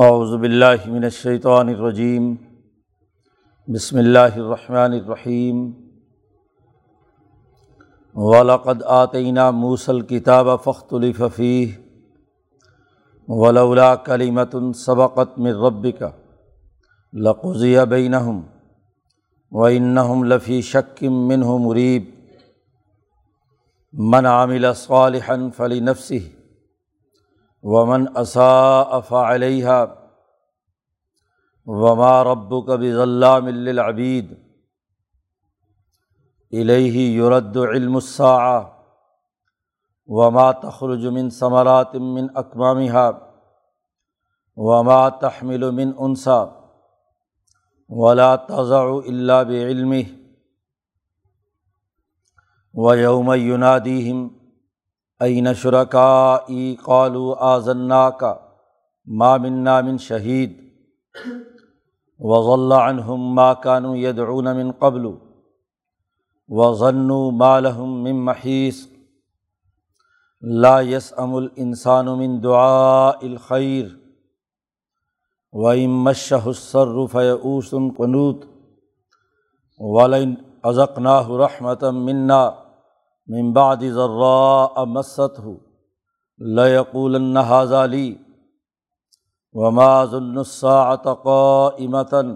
اعوذ باللہ من الشیطان الرجیم بسم اللہ الرحمن الرحیم ولاقد آتینہ موسل کتاب فخت الففی ولولا کلیمت سبقت من ربک لقضی بینہم و انہم لفی شکم منہ مریب من عامل صالحا فلی ومن اصا علیہ وما رب کبی ضلع ملعبید الہ یورد علم الساعة وما تخرج من ثمرات من اقمامها وما تحمل من انسا ولا تضع الا بعلمه. ويوم يناديهم عین شرکا ای قالو آذنا کا مامنا من شہید وضل عنہم ما کانو یدعون من قبل. وظنوا ما لهم من محیص لا يسأم الانسان من دعاء الخیر وإن مشه السر فيئوس قنوت ولئن أذقناه رحمة منا. من ذرا مست ہو لقول حاضلی وما ظلنساعت قائمتن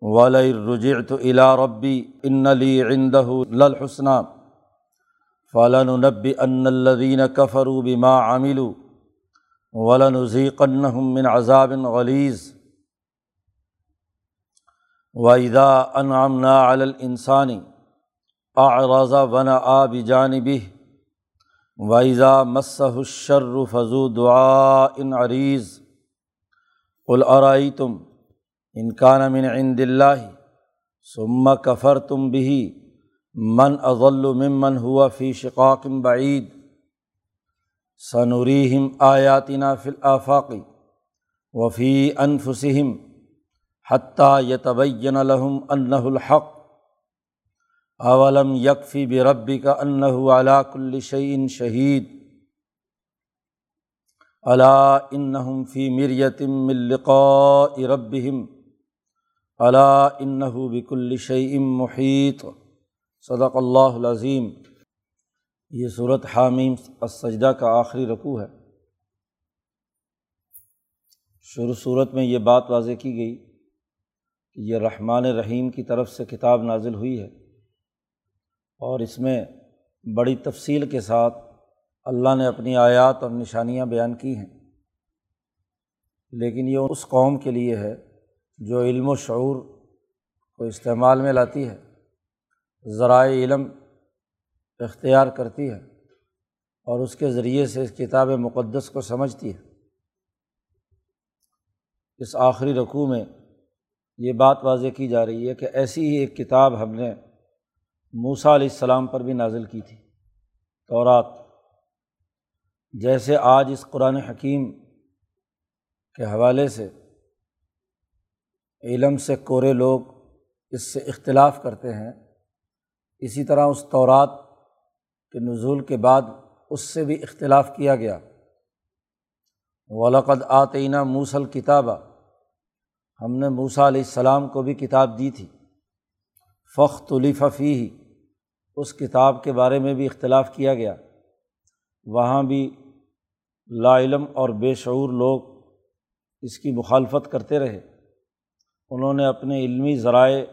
ولی رجعت الى ربی ان لی عندہ للحسنى فلننبئ ان الذین کفروا بما عملوا ولنذيقنهم من عذاب غلیظ وَإِذَا أَنْعَمْنَا عَلَى الْإِنسَانِ اعراضہ ون آب جانب وائزا مسح الشر فضو دعا ان عریض قلعرائی تم انکان من عند اللہ ثم کفر تم بھی من اضل ممن ہوا فی شقاقم بعید ثنوریم آیاتنا فی وفی انفسم حتیٰ یتبین لہم انہ الحق اولم یکفی بربی کا انّ علاق الشعین شہید علا ان اور اس میں بڑی تفصیل کے ساتھ اللہ نے اپنی آیات اور نشانیاں بیان کی ہیں۔ لیکن یہ اس قوم کے لیے ہے جو علم و شعور کو استعمال میں لاتی ہے، ذرائع علم اختیار کرتی ہے اور اس کے ذریعے سے اس کتاب مقدس کو سمجھتی ہے۔ اس آخری رقوع میں یہ بات واضح کی جا رہی ہے کہ ایسی ہی ایک کتاب ہم نے موسا علیہ السلام پر بھی نازل کی تھی، تورات۔ جیسے آج اس قرآن حکیم کے حوالے سے علم سے کورے لوگ اس سے اختلاف کرتے ہیں، اسی طرح اس تورات کے نزول کے بعد اس سے بھی اختلاف کیا گیا۔ ولاقد آتینہ موسل کتابہ ہم نے موسا علیہ السلام کو بھی کتاب دی تھی۔ فخت الففی اس کتاب کے بارے میں بھی اختلاف کیا گیا۔ وہاں بھی لا علم اور بے شعور لوگ اس کی مخالفت کرتے رہے۔ انہوں نے اپنے علمی ذرائع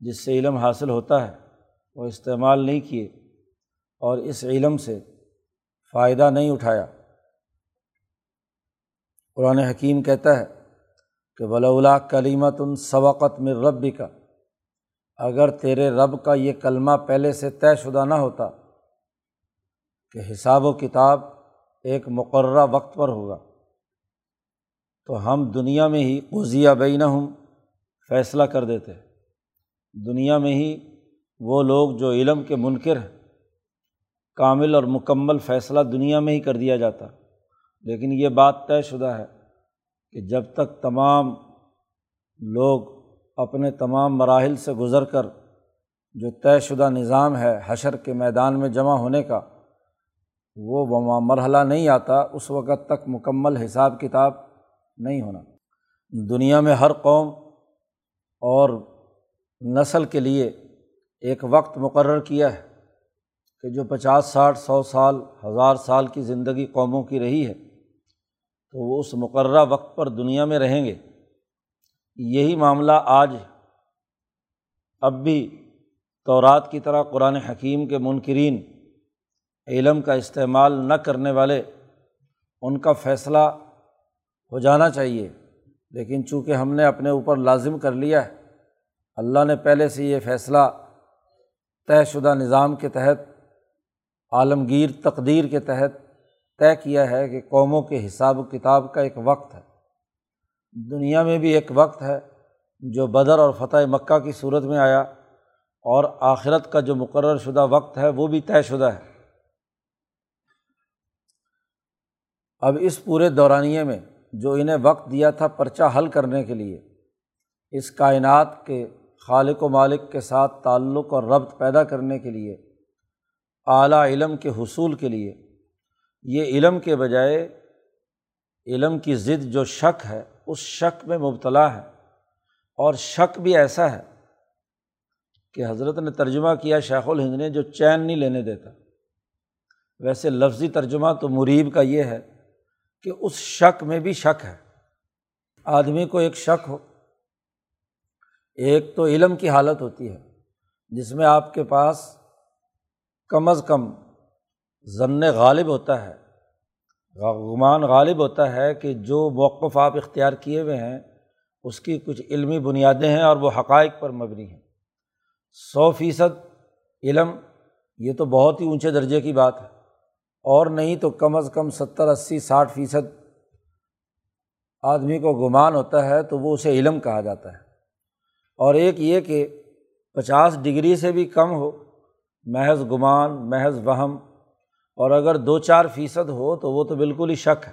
جس سے علم حاصل ہوتا ہے وہ استعمال نہیں کیے اور اس علم سے فائدہ نہیں اٹھایا۔ قرآن حکیم کہتا ہے کہ ولا کلیمت ان سبقت میں رب کا اگر تیرے رب کا یہ کلمہ پہلے سے طے شدہ نہ ہوتا کہ حساب و کتاب ایک مقررہ وقت پر ہوگا، تو ہم دنیا میں ہی قزیہ بین ہوں فیصلہ کر دیتے دنیا میں ہی وہ لوگ جو علم کے منکر ہیں، کامل اور مکمل فیصلہ دنیا میں ہی کر دیا جاتا۔ لیکن یہ بات طے شدہ ہے کہ جب تک تمام لوگ اپنے تمام مراحل سے گزر کر جو طے شدہ نظام ہے حشر کے میدان میں جمع ہونے کا، وہ مرحلہ نہیں آتا، اس وقت تک مکمل حساب کتاب نہیں ہونا۔ دنیا میں ہر قوم اور نسل کے لیے ایک وقت مقرر کیا ہے کہ جو پچاس، ساٹھ، سو سال، ہزار سال کی زندگی قوموں کی رہی ہے، تو وہ اس مقررہ وقت پر دنیا میں رہیں گے۔ یہی معاملہ آج اب بھی تورات کی طرح قرآن حکیم کے منکرین علم کا استعمال نہ کرنے والے ان کا فیصلہ ہو جانا چاہیے۔ لیکن چونکہ ہم نے اپنے اوپر لازم کر لیا ہے، اللہ نے پہلے سے یہ فیصلہ طے شدہ نظام کے تحت، عالمگیر تقدیر کے تحت طے کیا ہے کہ قوموں کے حساب و کتاب کا ایک وقت ہے۔ دنیا میں بھی ایک وقت ہے جو بدر اور فتح مکہ کی صورت میں آیا اور آخرت کا جو مقرر شدہ وقت ہے وہ بھی طے شدہ ہے۔ اب اس پورے دورانیے میں جو انہیں وقت دیا تھا پرچہ حل کرنے کے لیے، اس کائنات کے خالق و مالک کے ساتھ تعلق اور ربط پیدا کرنے کے لیے، اعلیٰ علم کے حصول کے لیے، یہ علم کے بجائے، علم کی ضد جو شک ہے اس شک میں مبتلا ہے اور شک بھی ایسا ہے کہ حضرت نے ترجمہ کیا شیخ الہند نے جو چین نہیں لینے دیتا۔ ویسے لفظی ترجمہ تو مریب کا یہ ہے کہ اس شک میں بھی شک ہے۔ آدمی کو ایک شک ہو، ایک تو علم کی حالت ہوتی ہے جس میں آپ کے پاس کم از کم ضن غالب ہوتا ہے۔ غمان غالب ہوتا ہے کہ جو موقف آپ اختیار کیے ہوئے ہیں، اس کی کچھ علمی بنیادیں ہیں اور وہ حقائق پر مبنی ہیں۔ سو فیصد علم یہ تو بہت ہی اونچے درجے کی بات ہے۔ اور نہیں تو کم از کم ستر اسی ساٹھ فیصد آدمی کو گمان ہوتا ہے تو وہ اسے علم کہا جاتا ہے۔ اور ایک یہ کہ پچاس ڈگری سے بھی کم ہو، محض گمان، محض وہم اور اگر دو چار فیصد ہو تو وہ تو بالکل ہی شک ہے۔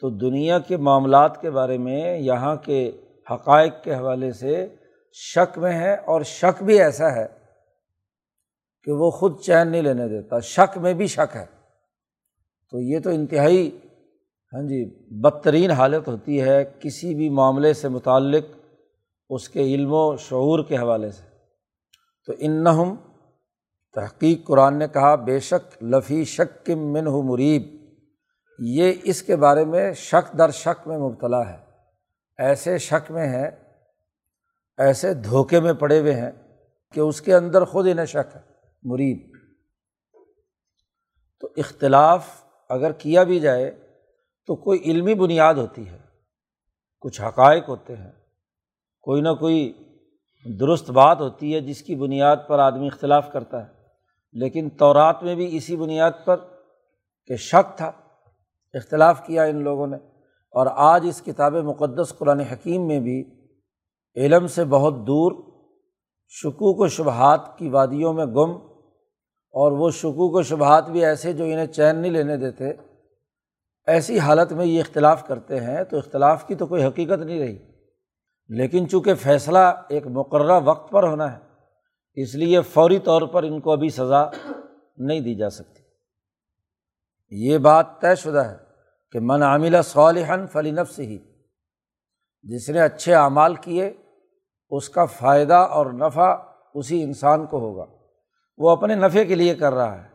تو دنیا کے معاملات کے بارے میں یہاں کے حقائق کے حوالے سے شک میں ہے اور شک بھی ایسا ہے کہ وہ خود چین نہیں لینے دیتا، شک میں بھی شک ہے۔ تو یہ تو انتہائی ہاں جی بدترین حالت ہوتی ہے کسی بھی معاملے سے متعلق اس کے علم و شعور کے حوالے سے۔ تو ان تحقیق قرآن نے کہا، بے شک، لفی شک کم من ہو مریب۔ یہ اس کے بارے میں شک در شک میں مبتلا ہے۔ ایسے شک میں ہے ایسے دھوکے میں پڑے ہوئے ہیں کہ اس کے اندر خود انہیں شک ہے، مریب۔ تو اختلاف اگر کیا بھی جائے، تو کوئی علمی بنیاد ہوتی ہے۔ کچھ حقائق ہوتے ہیں۔ کوئی نہ کوئی درست بات ہوتی ہے جس کی بنیاد پر آدمی اختلاف کرتا ہے۔ لیکن تورات میں بھی اسی بنیاد پر کہ شک تھا، اختلاف کیا ان لوگوں نے۔ اور آج اس کتاب مقدس قرآن حکیم میں بھی علم سے بہت دور شکوک و شبہات کی وادیوں میں گم، اور وہ شکوک و شبہات بھی ایسے جو انہیں چین نہیں لینے دیتے، ایسی حالت میں یہ اختلاف کرتے ہیں تو اختلاف کی تو کوئی حقیقت نہیں رہی۔ لیکن چونکہ فیصلہ ایک مقررہ وقت پر ہونا ہے اس لیے فوری طور پر ان کو ابھی سزا نہیں دی جا سکتی۔ یہ بات طے شدہ ہے کہ من عاملہ صالحن فلی نفس ہی جس نے اچھے اعمال کیے، اس کا فائدہ اور نفع اسی انسان کو ہوگا۔ وہ اپنے نفع کے لیے کر رہا ہے۔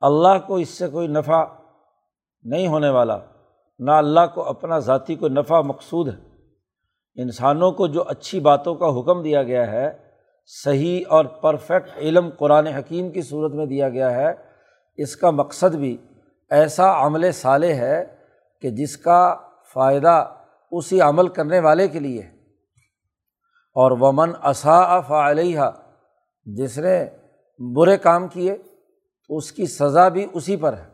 اللہ کو اس سے کوئی نفع نہیں ہونے والا، نہ اللہ کو اپنا ذاتی کوئی نفع مقصود ہے۔ انسانوں کو جو اچھی باتوں کا حکم دیا گیا ہے صحیح اور پرفیکٹ علم قرآن حکیم کی صورت میں دیا گیا ہے۔ اس کا مقصد بھی ایسا عمل صالح ہے کہ جس کا فائدہ اسی عمل کرنے والے کے لیے ہے۔ اور ومن اصا فعلیہ جس نے برے کام کیے، اس کی سزا بھی اسی پر ہے۔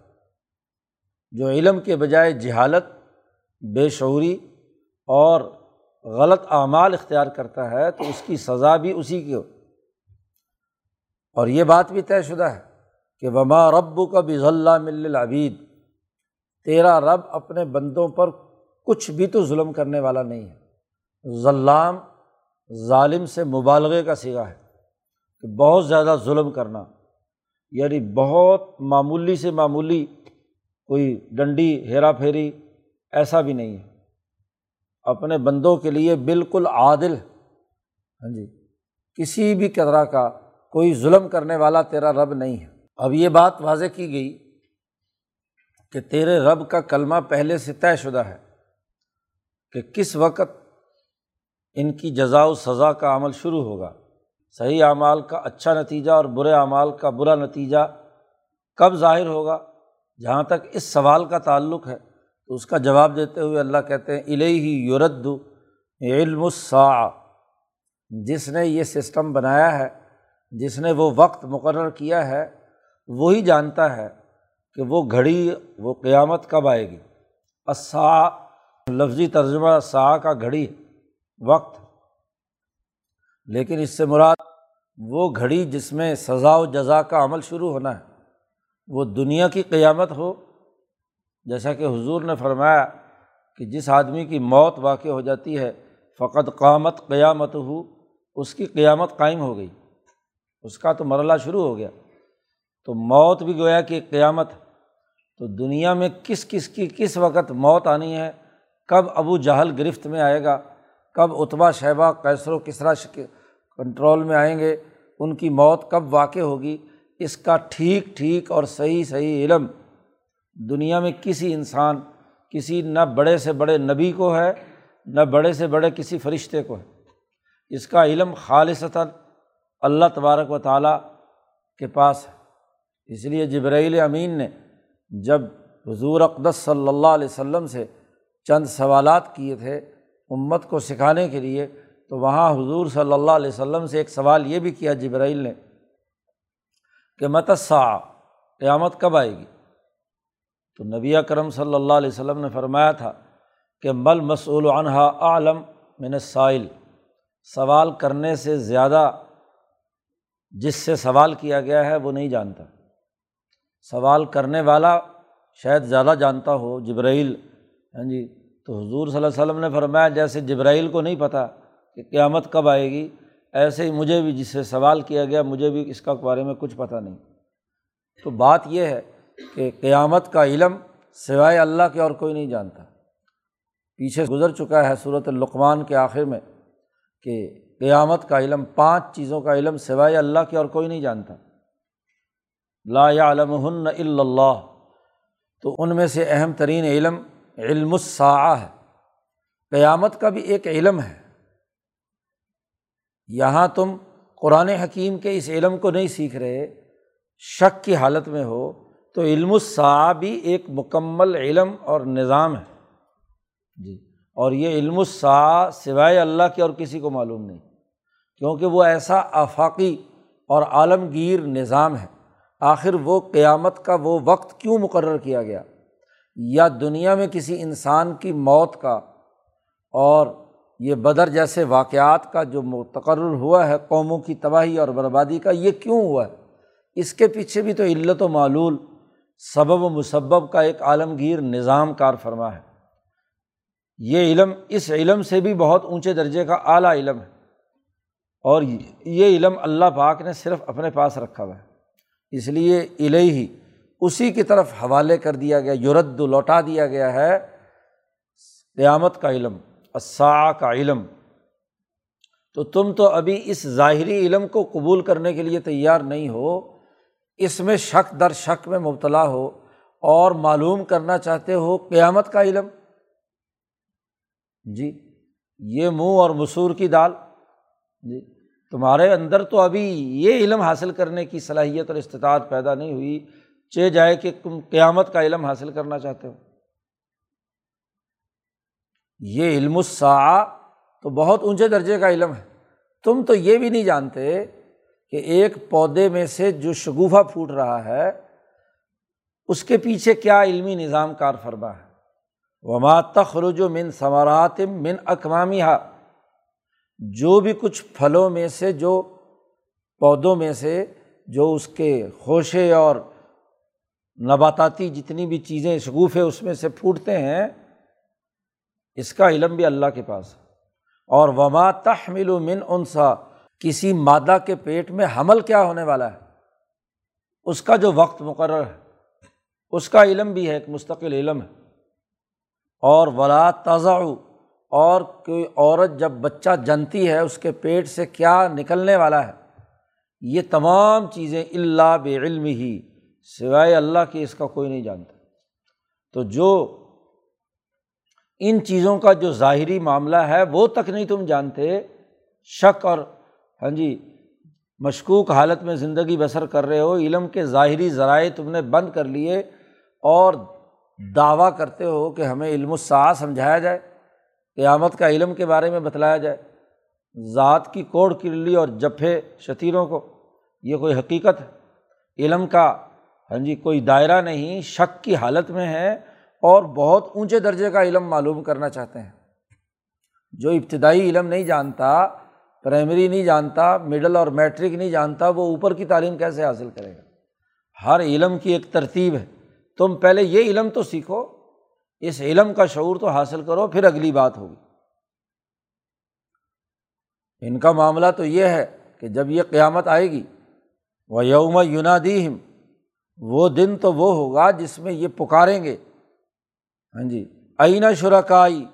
جو علم کے بجائے جہالت، بے شعوری اور غلط اعمال اختیار کرتا ہے تو اس کی سزا بھی اسی کی ہو۔ اور یہ بات بھی طے شدہ ہے کہ وما رب کا بھی ضلع مل العبید تیرا رب اپنے بندوں پر کچھ بھی تو ظلم کرنے والا نہیں ہے۔ ظلام ظالم سے مبالغے کا سگا ہے کہ بہت زیادہ ظلم کرنا۔ یعنی بہت معمولی سے معمولی کوئی ڈنڈی، ہیرا پھیری ایسا بھی نہیں ہے۔ اپنے بندوں کے لیے بالکل عادل ہاں جی کسی بھی طرح کا کوئی ظلم کرنے والا تیرا رب نہیں ہے۔ اب یہ بات واضح کی گئی کہ تیرے رب کا کلمہ پہلے سے طے شدہ ہے کہ کس وقت ان کی جزا و سزا کا عمل شروع ہوگا۔ صحیح اعمال کا اچھا نتیجہ اور برے اعمال کا برا نتیجہ کب ظاہر ہوگا؟ جہاں تک اس سوال کا تعلق ہے تو اس کا جواب دیتے ہوئے اللہ کہتے ہیں الہی یورد علم السا جس نے یہ سسٹم بنایا ہے، جس نے وہ وقت مقرر کیا ہے، وہی جانتا ہے کہ وہ گھڑی، وہ قیامت کب آئے گی۔ اسا لفظی ترجمہ سا کا گھڑی، وقت۔ لیکن اس سے مراد وہ گھڑی جس میں سزا و جزا کا عمل شروع ہونا ہے۔ وہ دنیا کی قیامت ہو جیسا کہ حضور نے فرمایا کہ جس آدمی کی موت واقع ہو جاتی ہے فقط قیامت قیامت ہو اس کی قیامت قائم ہو گئی۔ اس کا تو مرحلہ شروع ہو گیا۔ تو موت بھی گویا کہ قیامت۔ تو دنیا میں کس کس کی کس وقت موت آنی ہے؟ کب ابو جہل گرفت میں آئے گا؟ کب اتبا شہبہ کیسر و کسرا کنٹرول میں آئیں گے؟ ان کی موت کب واقع ہوگی؟ اس کا ٹھیک ٹھیک اور صحیح صحیح علم۔ دنیا میں کسی انسان، کسی نہ بڑے سے بڑے نبی کو ہے، نہ بڑے سے بڑے کسی فرشتے کو ہے۔ اس کا علم خالصتاً اللہ تبارک و تعالیٰ کے پاس ہے۔ اس لیے جبرائیل امین نے جب حضور اقدس صلی اللہ علیہ وسلم سے چند سوالات کیے تھے امت کو سکھانے کے لیے، تو وہاں حضور صلی اللہ علیہ وسلم سے ایک سوال یہ بھی کیا جبرائیل نے کہ متسا قیامت کب آئے گی؟ تو نبی کرم صلی اللہ علیہ وسلم نے فرمایا تھا کہ مل مسول عنہا عالم من سائل سوال کرنے سے زیادہ جس سے سوال کیا گیا ہے وہ نہیں جانتا۔ سوال کرنے والا شاید زیادہ جانتا ہو، جبرائیل۔ ہاں جی تو حضور صلی اللہ علیہ وسلم نے فرمایا جیسے جبرائیل کو نہیں پتہ کہ قیامت کب آئے گی، ایسے ہی مجھے بھی جس سے سوال کیا گیا، مجھے بھی اس کا بارے میں کچھ پتہ نہیں۔ تو بات یہ ہے کہ قیامت کا علم سوائے اللہ کے اور کوئی نہیں جانتا۔ پیچھے گزر چکا ہے صورت القمان کے آخر میں کہ قیامت کا علم، پانچ چیزوں کا علم سوائے اللہ کے اور کوئی نہیں جانتا۔ لا علم ہن اللہ۔ تو ان میں سے اہم ترین علم علم الساعہ ہے۔ قیامت کا بھی ایک علم ہے۔ یہاں تم قرآن حکیم کے اس علم کو نہیں سیکھ رہے، شک کی حالت میں ہو۔ تو علم السا بھی ایک مکمل علم اور نظام ہے۔ جی۔ اور یہ علم السا سوائے اللہ کے اور کسی کو معلوم نہیں۔ کیونکہ وہ ایسا آفاقی اور عالمگیر نظام ہے۔ آخر وہ قیامت کا وہ وقت کیوں مقرر کیا گیا؟ یا دنیا میں کسی انسان کی موت کا اور یہ بدر جیسے واقعات کا جو متقرر ہوا ہے قوموں کی تباہی اور بربادی کا یہ کیوں ہوا ہے؟ اس کے پیچھے بھی تو علت و معلول سبب و مسبب کا ایک عالمگیر نظام کار فرما ہے۔ یہ علم، اس علم سے بھی بہت اونچے درجے کا اعلیٰ علم ہے۔ اور یہ علم اللہ پاک نے صرف اپنے پاس رکھا ہوا ہے۔ اس لیے الہ ہی اسی کی طرف حوالے کر دیا گیا یورد لوٹا دیا گیا ہے۔ قیامت کا علم اسا کا علم۔ تو تم تو ابھی اس ظاہری علم کو قبول کرنے کے لیے تیار نہیں ہو۔ اس میں شک در شک میں مبتلا ہو اور معلوم کرنا چاہتے ہو قیامت کا علم۔ جی یہ منہ اور مسور کی دال۔ جی تمہارے اندر تو ابھی یہ علم حاصل کرنے کی صلاحیت اور استطاعت پیدا نہیں ہوئی۔ چہ جائے کہ تم قیامت کا علم حاصل کرنا چاہتے ہو۔ یہ علم السا تو بہت اونچے درجے کا علم ہے۔ تم تو یہ بھی نہیں جانتے کہ ایک پودے میں سے جو شگوفہ پھوٹ رہا ہے، اس کے پیچھے کیا علمی نظام کار فرما ہے؟ وما تخرج و من ثمرات من اقوامی جو بھی کچھ پھلوں میں سے، جو پودوں میں سے، جو اس کے خوشے اور نباتاتی جتنی بھی چیزیں، شگوفے اس میں سے پھوٹتے ہیں، اس کا علم بھی اللہ کے پاس ہے۔ اور وما تحمل من انسا کسی مادہ کے پیٹ میں حمل کیا ہونے والا ہے؟ اس کا جو وقت مقرر ہے، اس کا علم بھی ہے، ایک مستقل علم ہے۔ اور ولا تضاء اور کوئی عورت جب بچہ جنتی ہے، اس کے پیٹ سے کیا نکلنے والا ہے؟ یہ تمام چیزیں اللہ بے علم ہی سوائے اللہ کی، اس کا کوئی نہیں جانتا۔ تو جو ان چیزوں کا جو ظاہری معاملہ ہے، وہ تک نہیں تم جانتے، شک اور ہاں جی مشکوک حالت میں زندگی بسر کر رہے ہو، علم کے ظاہری ذرائع تم نے بند کر لیے اور دعویٰ کرتے ہو کہ ہمیں علم الصاع سمجھایا جائے، قیامت کا علم کے بارے میں بتلایا جائے۔ ذات کی کوڑ کرلی اور جپھے شتیروں کو، یہ کوئی حقیقت ہے؟ علم کا ہاں جی کوئی دائرہ نہیں، شک کی حالت میں ہے اور بہت اونچے درجے کا علم معلوم کرنا چاہتے ہیں۔ جو ابتدائی علم نہیں جانتا پرائمری نہیں جانتا مڈل اور میٹرک نہیں جانتا، وہ اوپر کی تعلیم کیسے حاصل کرے گا؟ ہر علم کی ایک ترتیب ہے۔ تم پہلے یہ علم تو سیکھو، اس علم کا شعور تو حاصل کرو، پھر اگلی بات ہوگی۔ ان کا معاملہ تو یہ ہے کہ جب یہ قیامت آئے گی وہ یوم یونادیم وہ دن تو وہ ہوگا جس میں یہ پکاریں گے۔ ہاں جی آئینہ شرکائی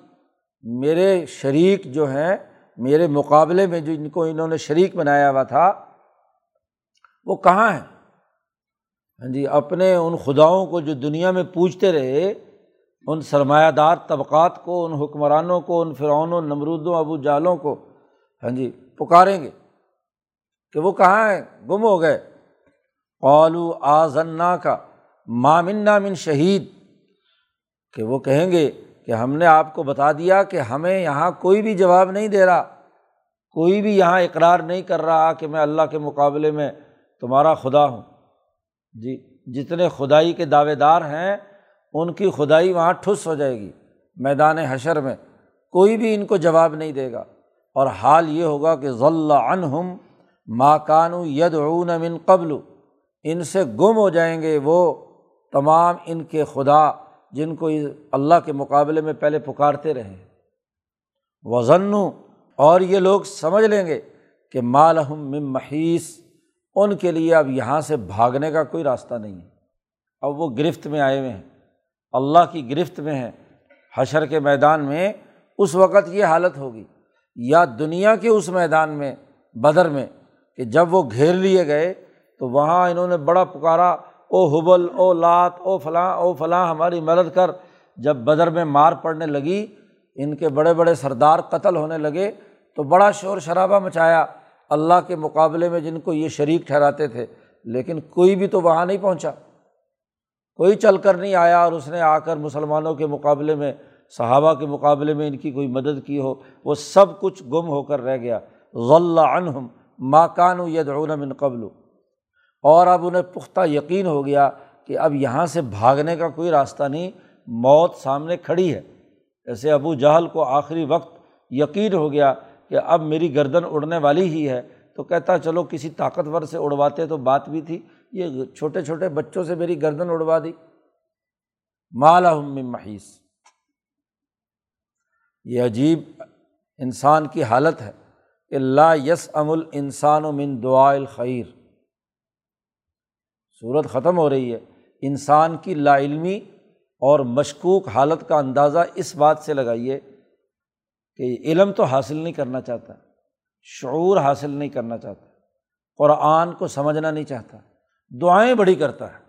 میرے شریک جو ہیں میرے مقابلے میں جو ان کو انہوں نے شریک بنایا ہوا تھا، وہ کہاں ہیں؟ ہاں جی اپنے ان خداؤں کو جو دنیا میں پوچھتے رہے، ان سرمایہ دار طبقات کو، ان حکمرانوں کو، ان فرعونوں نمرودوں، ابو جالوں کو ہاں جی پکاریں گے۔ کہ وہ کہاں ہیں؟ گم ہو گئے۔ قالو آزنا کا مامنا من شہید۔ کہ وہ کہیں گے کہ ہم نے آپ کو بتا دیا کہ ہمیں یہاں کوئی بھی جواب نہیں دے رہا، کوئی بھی یہاں اقرار نہیں کر رہا کہ میں اللہ کے مقابلے میں تمہارا خدا ہوں۔ جی جتنے خدائی کے دعوے دار ہیں، ان کی خدائی وہاں ٹھس ہو جائے گی میدان حشر میں۔ کوئی بھی ان کو جواب نہیں دے گا۔ اور حال یہ ہوگا کہ ضلع عنہم ماکانو ید من قبل، ان سے گم ہو جائیں گے وہ تمام ان کے خدا۔ جن کو اللہ کے مقابلے میں پہلے پکارتے رہے۔ وزن اور یہ لوگ سمجھ لیں گے کہ مالحم مم محیث ان کے لیے اب یہاں سے بھاگنے کا کوئی راستہ نہیں ہے۔ اب وہ گرفت میں آئے ہوئے ہیں۔ اللہ کی گرفت میں ہیں۔ حشر کے میدان میں اس وقت یہ حالت ہوگی۔ یا دنیا کے اس میدان میں، بدر میں، کہ جب وہ گھیر لیے گئے تو وہاں انہوں نے بڑا پکارا۔ او حبل، او لات، او فلاں او فلاں، ہماری مدد کر۔ جب بدر میں مار پڑنے لگی، ان کے بڑے بڑے سردار قتل ہونے لگے، تو بڑا شور شرابہ مچایا۔ اللہ کے مقابلے میں جن کو یہ شریک ٹھہراتے تھے، لیکن کوئی بھی تو وہاں نہیں پہنچا۔ کوئی چل کر نہیں آیا اور اس نے آ کر مسلمانوں کے مقابلے میں، صحابہ کے مقابلے میں ان کی کوئی مدد کی ہو۔ وہ سب کچھ گم ہو کر رہ گیا۔ غلّہ عنہم ماکان یدعون من قبل۔ اور اب انہیں پختہ یقین ہو گیا کہ اب یہاں سے بھاگنے کا کوئی راستہ نہیں، موت سامنے کھڑی ہے۔ ایسے ابو جہل کو آخری وقت یقین ہو گیا کہ اب میری گردن اڑنے والی ہی ہے، تو کہتا چلو کسی طاقتور سے اڑواتے تو بات بھی تھی، یہ چھوٹے چھوٹے بچوں سے میری گردن اڑوا دی۔ مالا محیث یہ عجیب انسان کی حالت ہے کہ لا یس ام الانسان و من دعا الخیر۔ صورت ختم ہو رہی ہے۔ انسان کی لا علمی اور مشکوک حالت کا اندازہ اس بات سے لگائیے کہ علم تو حاصل نہیں کرنا چاہتا، شعور حاصل نہیں کرنا چاہتا، قرآن کو سمجھنا نہیں چاہتا، دعائیں بڑی کرتا ہے۔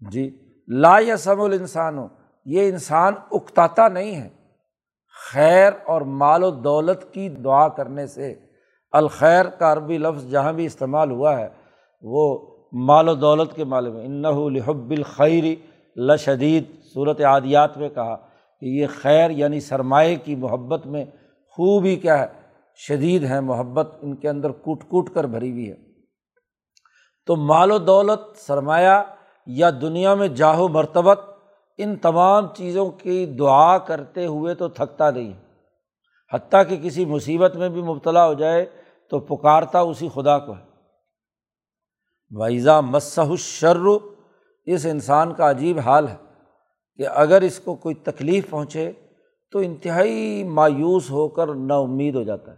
جی لا یا سم الانسان ہو یہ انسان اکتاتا نہیں ہے۔ خیر اور مال و دولت کی دعا کرنے سے الخیر کا عربی لفظ جہاں بھی استعمال ہوا ہے، وہ مال و دولت کے مال میں انّ ویزا مسح شرر اس انسان کا عجیب حال ہے کہ اگر اس کو کوئی تکلیف پہنچے تو انتہائی مایوس ہو کر نا امید ہو جاتا ہے۔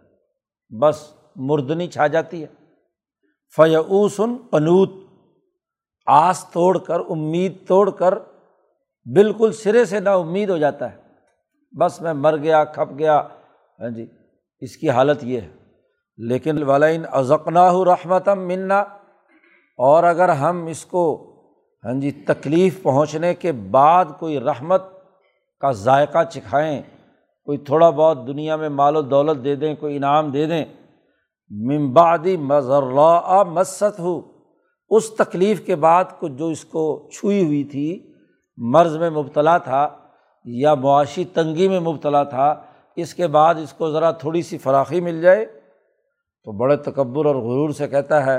بس مردنی چھا جاتی ہے۔ فیوسن پنوت آس توڑ کر، امید توڑ کر بالکل سرے سے نا امید ہو جاتا ہے۔ بس میں مر گیا، کھپ گیا۔ ہاں جی اس کی حالت یہ ہے۔ لیکن ولین ازقنا رحمتم منا۔ اور اگر ہم اس کو ہاں جی تکلیف پہنچنے کے بعد کوئی رحمت کا ذائقہ چکھائیں، کوئی تھوڑا بہت دنیا میں مال و دولت دے دیں، کوئی انعام دے دیں ممبادی مذرا مست ہو اس تکلیف کے بعد کچھ جو اس کو چھوئی ہوئی تھی، مرض میں مبتلا تھا یا معاشی تنگی میں مبتلا تھا، اس کے بعد اس کو ذرا تھوڑی سی فراخی مل جائے، تو بڑے تکبر اور غرور سے کہتا ہے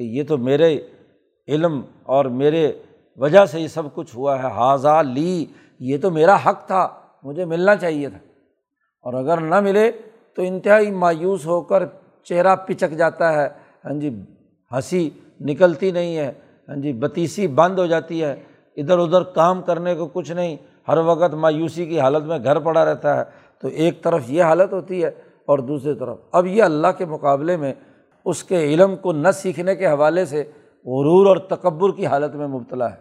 کہ یہ تو کہ یہ تو میرے علم اور میرے وجہ سے یہ سب کچھ ہوا ہے۔ حاضہ لی، یہ تو میرا حق تھا، مجھے ملنا چاہیے تھا۔ اور اگر نہ ملے تو انتہائی مایوس ہو کر چہرہ پچک جاتا ہے۔ ہاں جی ہنسی نکلتی نہیں ہے۔ ہاں جی بتیسی بند ہو جاتی ہے۔ ادھر ادھر کام کرنے کو کچھ نہیں۔ ہر وقت مایوسی کی حالت میں گھر پڑا رہتا ہے۔ تو ایک طرف یہ حالت ہوتی ہے اور دوسری طرف۔ اب یہ اللہ کے مقابلے میں اس کے علم کو نہ سیکھنے کے حوالے سے غرور اور تکبر کی حالت میں مبتلا ہے۔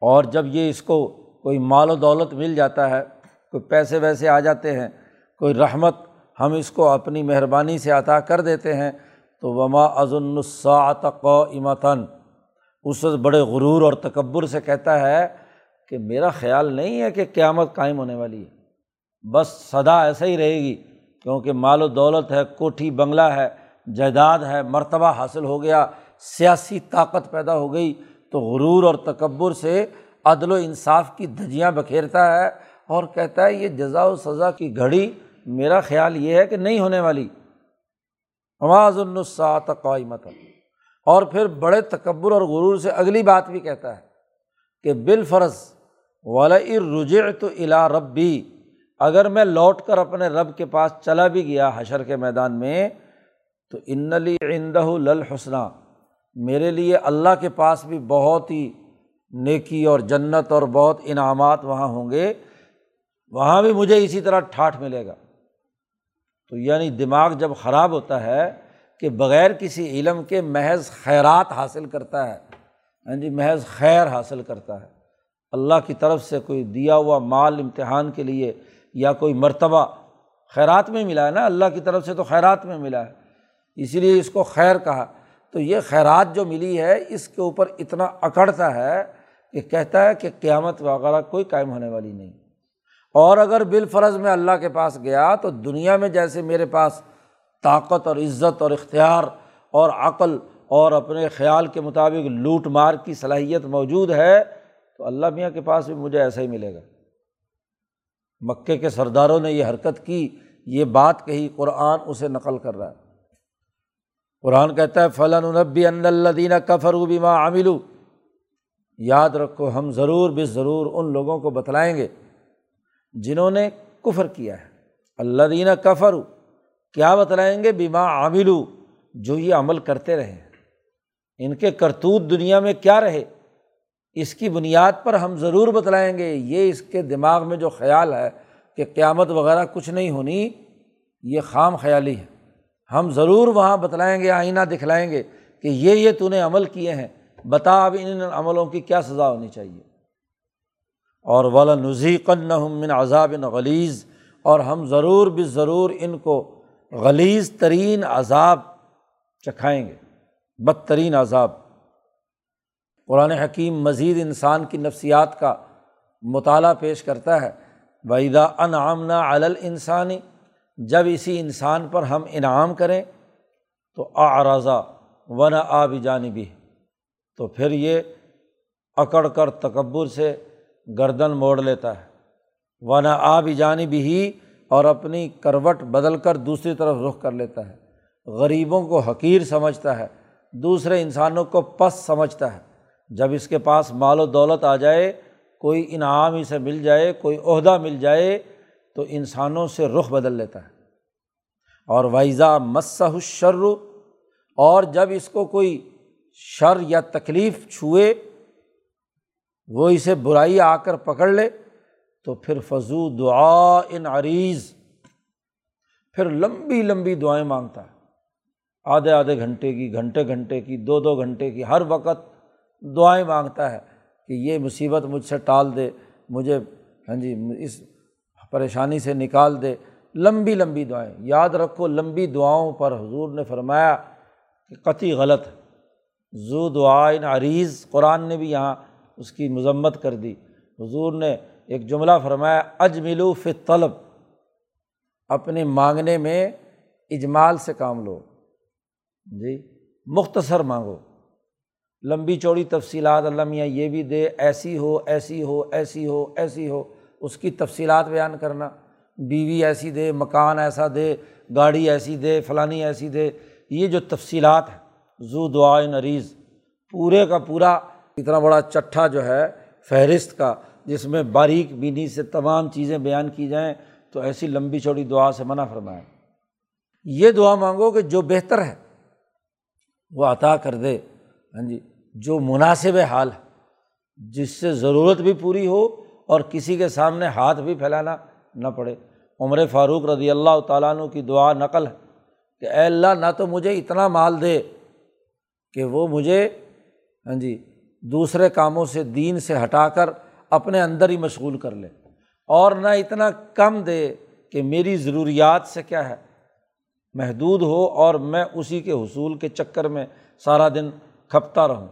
اور جب یہ اس کو کوئی مال و دولت مل جاتا ہے، کوئی پیسے ویسے آ جاتے ہیں، کوئی رحمت ہم اس کو اپنی مہربانی سے عطا کر دیتے ہیں، تو وما ازن الساعت امتن اس بڑے غرور اور تکبر سے کہتا ہے کہ میرا خیال نہیں ہے کہ قیامت قائم ہونے والی ہے۔ بس سدا ایسا ہی رہے گی۔ کیونکہ مال و دولت ہے، کوٹھی بنگلہ ہے، جائیداد ہے، مرتبہ حاصل ہو گیا، سیاسی طاقت پیدا ہو گئی، تو غرور اور تکبر سے عدل و انصاف کی دھجیاں بکھیرتا ہے اور کہتا ہے یہ جزا و سزا کی گھڑی میرا خیال یہ ہے کہ نہیں ہونے والی۔ آواز النسات قائمت اور پھر بڑے تکبر اور غرور سے اگلی بات بھی کہتا ہے کہ بالفرض والا رجع تو الا رب بھی اگر میں لوٹ کر اپنے رب کے پاس چلا بھی گیا حشر کے میدان میں، تو ان علی عندہ للحسنہ میرے لیے اللہ کے پاس بھی بہت ہی نیکی اور جنت اور بہت انعامات وہاں ہوں گے۔ وہاں بھی مجھے اسی طرح ٹھاٹھ ملے گا۔ تو یعنی دماغ جب خراب ہوتا ہے کہ بغیر کسی علم کے محض خیرات حاصل کرتا ہے۔ ہاں جی محض خیر حاصل کرتا ہے۔ اللہ کی طرف سے کوئی دیا ہوا مال امتحان کے لیے یا کوئی مرتبہ خیرات میں ملا ہے نا، اللہ کی طرف سے تو خیرات میں ملا ہے۔ اسی لیے اس کو خیر کہا۔ تو یہ خیرات جو ملی ہے، اس کے اوپر اتنا اکڑتا ہے کہ کہتا ہے کہ قیامت وغیرہ کوئی قائم ہونے والی نہیں۔ اور اگر بالفرض میں اللہ کے پاس گیا، تو دنیا میں جیسے میرے پاس طاقت اور عزت اور اختیار اور عقل اور اپنے خیال کے مطابق لوٹ مار کی صلاحیت موجود ہے، تو اللہ میاں کے پاس بھی مجھے ایسا ہی ملے گا۔ مکے کے سرداروں نے یہ حرکت کی، یہ بات کہی، قرآن اسے نقل کر رہا ہے۔ قرآن کہتا ہے فلاں النبی ان الدینہ کفر بیما عاملو یاد رکھو، ہم ضرور بے ضرور ان لوگوں کو بتلائیں گے جنہوں نے کفر کیا ہے۔ اللہ دینہ کفر کیا بتلائیں گے؟ بیما عاملو جو یہ عمل کرتے رہے۔ ان کے کرتوت دنیا میں کیا رہے؟ اس کی بنیاد پر ہم ضرور بتلائیں گے، یہ اس کے دماغ میں جو خیال ہے کہ قیامت وغیرہ کچھ نہیں ہونی، یہ خام خیالی ہے۔ ہم ضرور وہاں بتلائیں گے، آئینہ دکھلائیں گے کہ یہ یہ تو نے عمل کیے ہیں۔ بتا اب ان عملوں کی کیا سزا ہونی چاہیے۔ اور ولا نذیقن من عذاب غلیظ، اور ہم ضرور بھی ضرور ان کو غلیظ ترین عذاب چکھائیں گے۔ بدترین عذاب۔ قرآن حکیم مزید انسان کی نفسیات کا مطالعہ پیش کرتا ہے۔ ویدا ان آمنا علل انسانی جب اسی انسان پر ہم انعام کریں، تو آراضہ ون آ بھی جانبی تو پھر یہ اکڑ کر تکبر سے گردن موڑ لیتا ہے۔ ون آ بھی جانبی ہی اور اپنی کروٹ بدل کر دوسری طرف رخ کر لیتا ہے۔ غریبوں کو حقیر سمجھتا ہے، دوسرے انسانوں کو پس سمجھتا ہے۔ جب اس کے پاس مال و دولت آ جائے، کوئی انعام ہی سے مل جائے، کوئی عہدہ مل جائے، تو انسانوں سے رخ بدل لیتا ہے۔ اور وائزہ مسح شر اور جب اس کو کوئی شر یا تکلیف چھوئے، وہ اسے برائی آ کر پکڑ لے، تو پھر فضو دعا ان عریض پھر لمبی لمبی دعائیں مانگتا ہے۔ آدھے آدھے گھنٹے کی، گھنٹے گھنٹے کی، دو دو گھنٹے کی، ہر وقت دعائیں مانگتا ہے کہ یہ مصیبت مجھ سے ٹال دے، مجھے ہاں جی اس پریشانی سے نکال دے۔ لمبی لمبی دعائیں۔ یاد رکھو، لمبی دعاؤں پر حضور نے فرمایا کہ قطعی غلط ہے۔ زو دعائن عریض، قرآن نے بھی یہاں اس کی مذمت کر دی۔ حضور نے ایک جملہ فرمایا، اجملو ف طلب اپنے مانگنے میں اجمال سے کام لو۔ جی مختصر مانگو۔ لمبی چوڑی تفصیلات اللہ میاں یہ بھی دے، ایسی ہو ایسی ہو ایسی ہو ایسی ہو۔ اس کی تفصیلات بیان کرنا۔ بیوی ایسی دے، مکان ایسا دے، گاڑی ایسی دے، فلانی ایسی دے۔ یہ جو تفصیلات ہیں زو دعائے نریض پورے کا پورا اتنا بڑا چٹھا جو ہے، فہرست کا، جس میں باریک بینی سے تمام چیزیں بیان کی جائیں، تو ایسی لمبی چوڑی دعا سے منع فرمائیں۔ یہ دعا مانگو کہ جو بہتر ہے، وہ عطا کر دے۔ ہاں جی۔ جو مناسب حال ہے، جس سے ضرورت بھی پوری ہو اور کسی کے سامنے ہاتھ بھی پھیلانا نہ پڑے۔ عمر فاروق رضی اللہ تعالیٰ عنہ کی دعا نقل ہے کہ اے اللہ، نہ تو مجھے اتنا مال دے کہ وہ مجھے ہاں جی دوسرے کاموں سے، دین سے ہٹا کر اپنے اندر ہی مشغول کر لے۔ اور نہ اتنا کم دے کہ میری ضروریات سے کیا ہے، محدود ہو اور میں اسی کے حصول کے چکر میں سارا دن کھپتا رہوں۔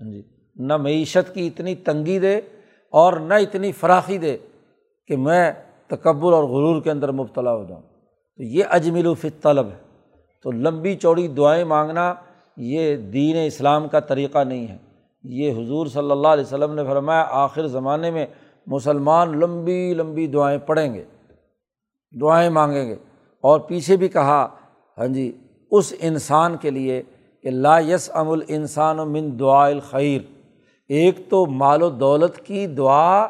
ہاں جی نہ معیشت کی اتنی تنگی دے اور نہ اتنی فراخی دے کہ میں تکبر اور غرور کے اندر مبتلا ہو جاؤں۔ تو یہ اجمل و فط طلب ہے۔ تو لمبی چوڑی دعائیں مانگنا یہ دین اسلام کا طریقہ نہیں ہے۔ یہ حضور صلی اللہ علیہ وسلم نے فرمایا، آخر زمانے میں مسلمان لمبی لمبی دعائیں پڑھیں گے، دعائیں مانگیں گے۔ اور پیچھے بھی کہا ہاں جی اس انسان کے لیے کہ لا یس ام الانسان من دعا الخیر۔ ایک تو مال و دولت کی دعا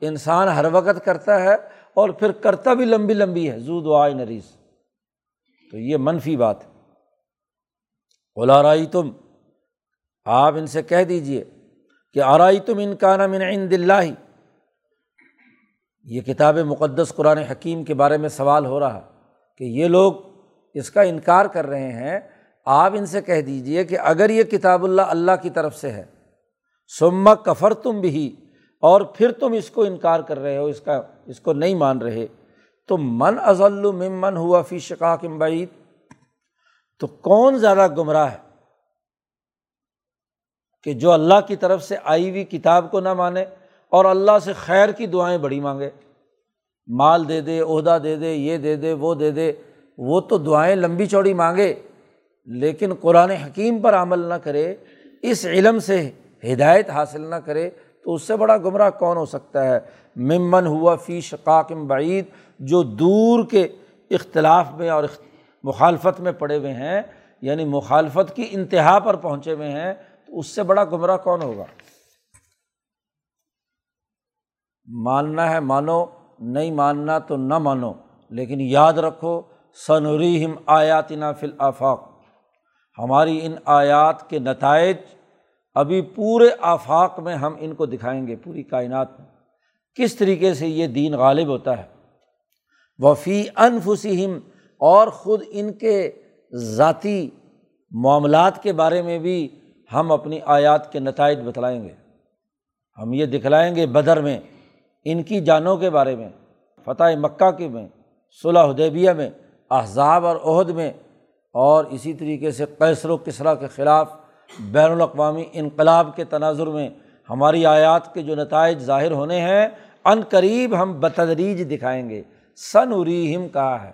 انسان ہر وقت کرتا ہے اور پھر کرتا بھی لمبی لمبی ہے زو دعا نریس تو یہ منفی بات ہے۔ اولارائی تم آپ ان سے کہہ دیجیے کہ آرائی تم ان کا نام ان دلّہ یہ کتاب مقدس قرآن حکیم کے بارے میں سوال ہو رہا کہ یہ لوگ اس کا انکار کر رہے ہیں آپ ان سے کہہ دیجیے کہ اگر یہ کتاب اللہ اللہ کی طرف سے ہے سما کفر تم بھی اور پھر تم اس کو انکار کر رہے ہو، اس کا، اس کو نہیں مان رہے، تو من ازل ممن ہوا فی شکاک بعید، تو کون زیادہ گمراہ ہے کہ جو اللہ کی طرف سے آئی ہوئی کتاب کو نہ مانے اور اللہ سے خیر کی دعائیں بڑی مانگے، مال دے دے، عہدہ دے دے، یہ دے دے، وہ دے دے، وہ تو دعائیں لمبی چوڑی مانگے۔ لیکن قرآن حکیم پر عمل نہ کرے، اس علم سے ہدایت حاصل نہ کرے، تو اس سے بڑا گمراہ کون ہو سکتا ہے؟ ممن ہوا فی شقاقم بعید، جو دور کے اختلاف میں اور مخالفت میں پڑے ہوئے ہیں یعنی مخالفت کی انتہا پر پہنچے ہوئے ہیں، تو اس سے بڑا گمراہ کون ہوگا؟ ماننا ہے مانو، نہیں ماننا تو نہ مانو، لیکن یاد رکھو سنوریم آیات نا فل آفاق ہماری ان آیات کے نتائج ابھی پورے آفاق میں ہم ان کو دکھائیں گے، پوری کائنات میں۔ کس طریقے سے یہ دین غالب ہوتا ہے؟ وفی انفسم اور خود ان کے ذاتی معاملات کے بارے میں بھی ہم اپنی آیات کے نتائج بتلائیں گے۔ ہم یہ دکھلائیں گے بدر میں، ان کی جانوں کے بارے میں، فتح مکہ کے میں، صلح حدیبیہ میں، احزاب اور عہد میں اور اسی طریقے سے قیصر و کسرا کے خلاف بین الاقوامی انقلاب کے تناظر میں ہماری آیات کے جو نتائج ظاہر ہونے ہیں عن قریب ہم بتدریج دکھائیں گے۔ سن اریم کہا ہے۔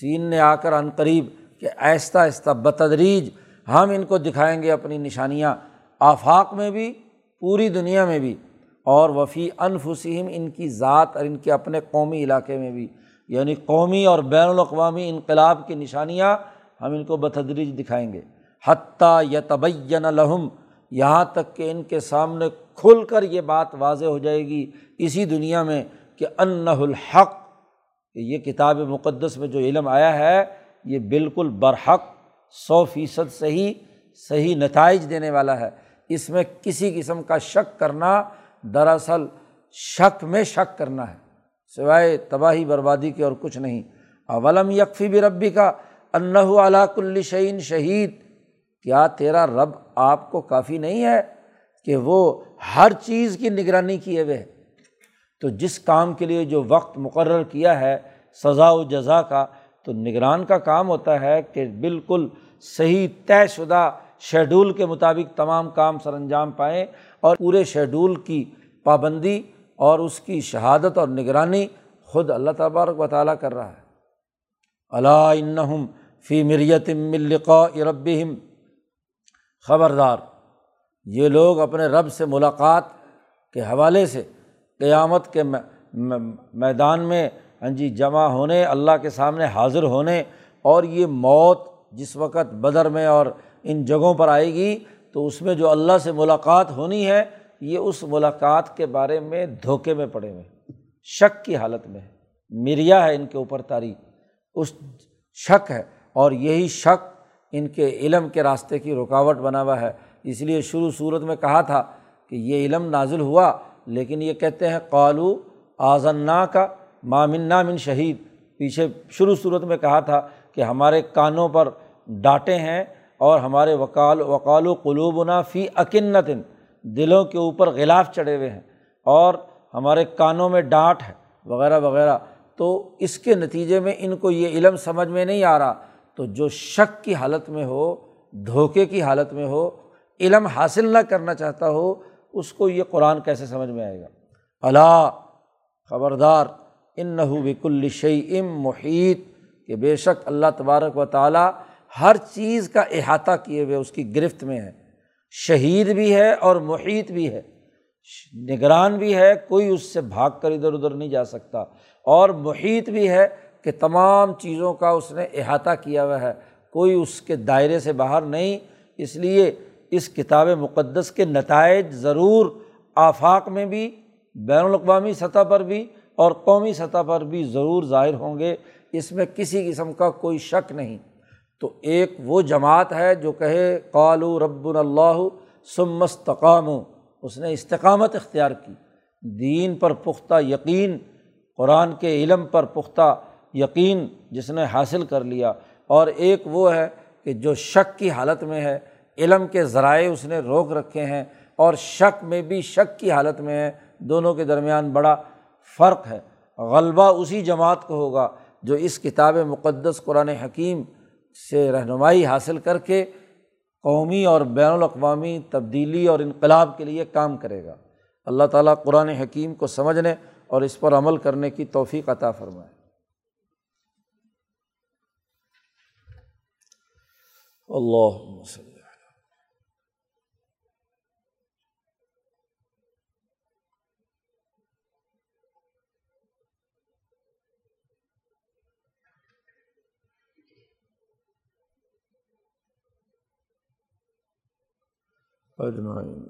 سین نے آ کر عن قریب کہ آہستہ آہستہ بتدریج ہم ان کو دکھائیں گے اپنی نشانیاں آفاق میں بھی، پوری دنیا میں بھی، اور وفی انفسم ان کی ذات اور ان کے اپنے قومی علاقے میں بھی۔ یعنی قومی اور بین الاقوامی انقلاب کی نشانیاں ہم ان کو بتدریج دکھائیں گے۔ حتیٰ یا تبین الحم یہاں تک کہ ان کے سامنے کھل کر یہ بات واضح ہو جائے گی اسی دنیا میں کہ ان الحق، کہ یہ کتاب مقدس میں جو علم آیا ہے، یہ بالکل برحق، سو فیصد صحیح صحیح نتائج دینے والا ہے۔ اس میں کسی قسم کا شک کرنا دراصل شک میں شک کرنا ہے۔ سوائے تباہی بربادی کے اور کچھ نہیں۔ اولم یکفی بھی ربی کا انّ علاق الشعین شہید۔ کیا تیرا رب آپ کو کافی نہیں ہے کہ وہ ہر چیز کی نگرانی کیے ہوئے؟ تو جس کام کے لیے جو وقت مقرر کیا ہے سزا و جزا کا، تو نگران کا کام ہوتا ہے کہ بالکل صحیح طے شدہ شیڈول کے مطابق تمام کام سر انجام پائیں اور پورے شیڈول کی پابندی اور اس کی شہادت اور نگرانی خود اللہ تبارک و تعالیٰ کر رہا ہے۔ اللہ فی مریت ملقا ربہم۔ خبردار، یہ لوگ اپنے رب سے ملاقات کے حوالے سے قیامت کے میدان میں ہاں جی جمع ہونے، اللہ کے سامنے حاضر ہونے اور یہ موت جس وقت بدر میں اور ان یہ اس ملاقات کے بارے میں دھوکے میں پڑے ہوئے شک کی حالت میں ہے۔ مریا ہے ان کے اوپر تاریخ۔ اس شک ہے اور یہی شک ان کے علم کے راستے کی رکاوٹ بنا ہوا ہے۔ اس لیے شروع صورت میں کہا تھا کہ یہ علم نازل ہوا، لیکن یہ کہتے ہیں، قالو آزنا کا مامنا من شہید۔ پیچھے شروع صورت میں کہا تھا کہ ہمارے کانوں پر ڈانٹے ہیں اور ہمارے وکال وکال و قلوب نا فی عکنتن دلوں کے اوپر غلاف چڑھے ہوئے ہیں اور ہمارے کانوں میں ڈانٹ ہے، وغیرہ وغیرہ۔ تو اس کے نتیجے میں ان کو یہ علم سمجھ میں نہیں آ رہا۔ تو جو شک کی حالت میں ہو، دھوکے کی حالت میں ہو، علم حاصل نہ کرنا چاہتا ہو، اس کو یہ قرآن کیسے سمجھ میں آئے گا؟ اللہ خبردار ان نہ بک الشعی ام محیط، کہ بے شک اللہ تبارک و تعالیٰ ہر چیز کا احاطہ کیے ہوئے اس کی گرفت میں ہے۔ شہید بھی ہے اور محیط بھی ہے، نگران بھی ہے، کوئی اس سے بھاگ کر ادھر ادھر نہیں جا سکتا۔ اور محیط بھی ہے کہ تمام چیزوں کا اس نے احاطہ کیا ہوا ہے، کوئی اس کے دائرے سے باہر نہیں۔ اس لیے اس کتاب مقدس کے نتائج ضرور آفاق میں بھی، بین الاقوامی سطح پر بھی اور قومی سطح پر بھی ضرور ظاہر ہوں گے۔ اس میں کسی قسم کا کوئی شک نہیں۔ تو ایک وہ جماعت ہے جو کہے قالو رب اللہ سمستقام اس نے استقامت اختیار کی۔ دین پر پختہ یقین، قرآن کے علم پر پختہ یقین جس نے حاصل کر لیا۔ اور ایک وہ ہے کہ جو شک کی حالت میں ہے، علم کے ذرائع اس نے روک رکھے ہیں اور شک میں بھی شک کی حالت میں ہے۔ دونوں کے درمیان بڑا فرق ہے۔ غلبہ اسی جماعت کو ہوگا جو اس کتاب مقدس، قرآن حکیم سے رہنمائی حاصل کر کے قومی اور بین الاقوامی تبدیلی اور انقلاب کے لیے کام کرے گا۔ اللہ تعالیٰ قرآن حکیم کو سمجھنے اور اس پر عمل کرنے کی توفیق عطا فرمائے۔ اللہ اجمعین